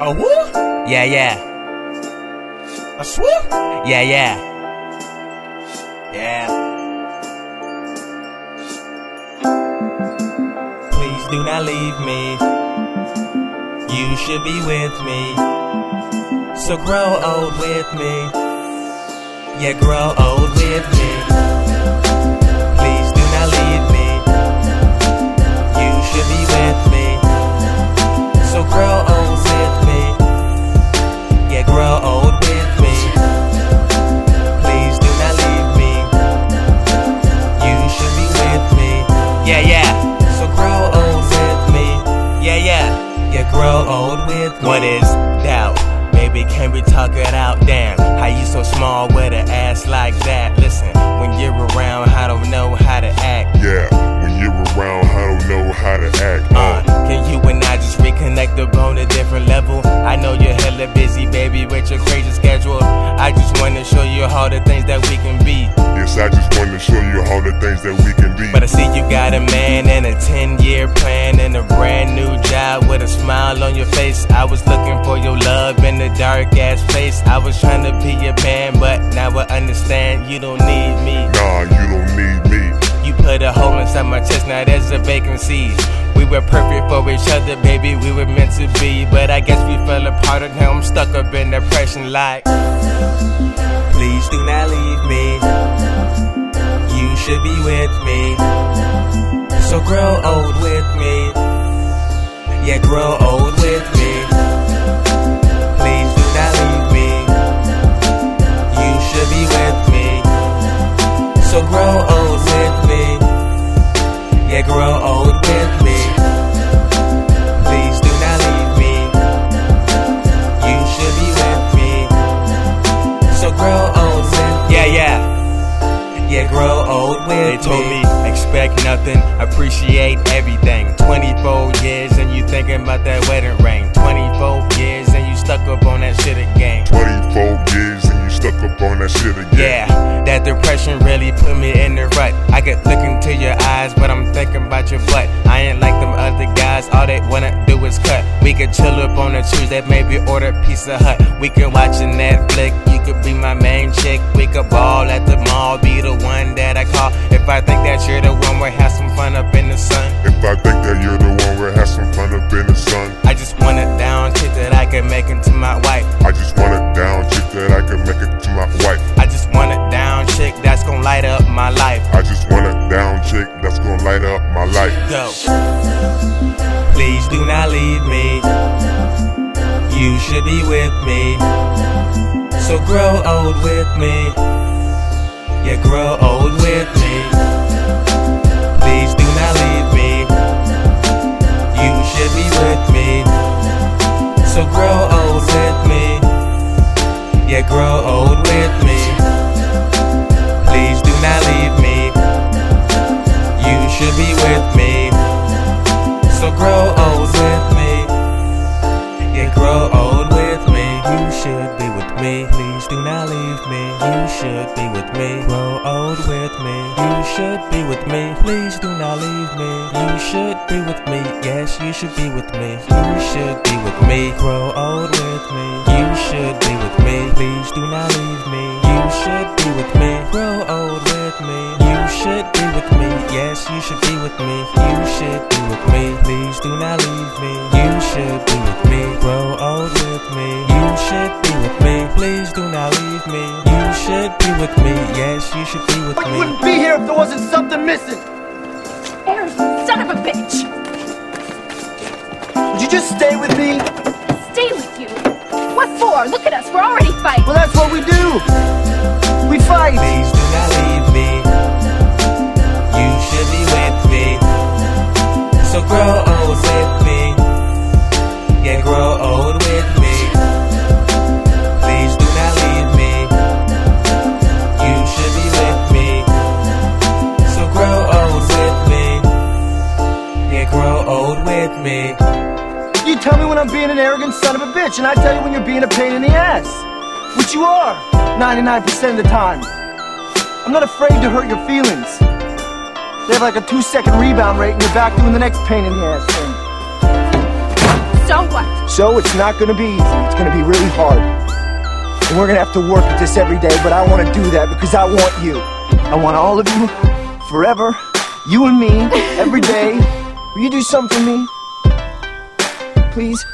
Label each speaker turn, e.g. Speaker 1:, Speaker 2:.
Speaker 1: A whoop?
Speaker 2: Yeah, yeah.
Speaker 1: A swoop?
Speaker 2: Yeah, yeah. Yeah. Please do not leave me. You should be with me. So grow old with me. Yeah, grow old with me. Please do not leave me. You should be with me. Can we talk it out? Damn, how you so small with an ass like that? Listen, when you're around, I don't know how to act.
Speaker 3: Yeah, when you're around, I don't know how to act.
Speaker 2: Uh,
Speaker 3: Uh,
Speaker 2: can you and I just reconnect up on a different level? I know you're hella busy, baby, with your crazy schedule. I just wanna show you all the things that we can be.
Speaker 3: yes, I just wanna show you all the things that we can be.
Speaker 2: But I see you got a man and a 10 year plan and a brand new job smile on your face. I was looking for your love in the dark ass place. I was trying to be your man, but now I understand you don't need me.
Speaker 3: Nah, you don't need me.
Speaker 2: You put a hole inside my chest, now there's a vacancy. We were perfect for each other, baby, we were meant to be. But I guess we fell apart, and now I'm stuck up in depression like. Please do not leave me. You should be with me. So grow old with me. So grow old with me. Yeah, grow old with me. Please do not leave me. You should be with me. So grow old with me. Yeah, yeah. Yeah, grow old with me. They told me, expect nothing, appreciate everything. 24 years and you thinking about that wedding ring. 24 years and you stuck up on that shit again.
Speaker 3: 24 years and you stuck up on that shit again.
Speaker 2: Yeah, that depression really put me in the rut. I could look into your eyes, but I'm thinking about your butt. I ain't like them other guys, all they wanna do is cut. We could chill up on a Tuesday, maybe order Pizza Hut. We could watch a Netflix, you could be my main chick. We could ball at the mall, be the one that I call. If I think that you're the one, we'll have some fun up in the sun.
Speaker 3: If I think that you're the one, we'll have some fun up in the sun.
Speaker 2: I just want a down chick that I can make into my wife.
Speaker 3: I just want a my
Speaker 2: life.
Speaker 3: I just want a down chick that's gonna light up my life.
Speaker 2: go. Please do not leave me. You should be with me. So grow old with me. Yeah, grow old with me. Please do not leave me. You should be with me. So grow old with me. Yeah, grow old with me. Should be with me. So grow old with me. Yeah, grow old with me. You should be with me. Please do not leave me. You should be with me. Grow old with me. You should be with me. Please do not leave me. You should be with me. Yes, you should be with me. You should be with me. Grow old with me. You should be with me. Please do not leave me. With me. You should be with me. Please do not leave me. You should be with me. Grow old with me. You should be with me. Please do not leave me. You should be with me. Yes, you should be with
Speaker 1: me.
Speaker 2: me.
Speaker 1: wouldn't be here if there wasn't something missing.
Speaker 4: Aaron, son of a bitch!
Speaker 1: Would you just stay with me?
Speaker 4: Stay with you. What for? Look at us, we're already fighting.
Speaker 1: Well, that's what we do. We fight.
Speaker 2: Please do not leave me. So grow old with me. Yeah, grow old with me. Please do not leave me. You should be with me. So grow old with me. Yeah, grow old with me.
Speaker 1: You tell me when I'm being an arrogant son of a bitch, and I tell you when you're being a pain in the ass. Which you are, 99% of the time. I'm not afraid to hurt your feelings. They have like a two second rebound rate, and you're back doing the next pain in the ass thing.
Speaker 4: So what?
Speaker 1: So it's not gonna be easy. It's gonna be really hard. And we're gonna have to work at this every day, but I wanna do that because I want you. I want all of you, forever, you and me, every day. Will you do something for me? Please?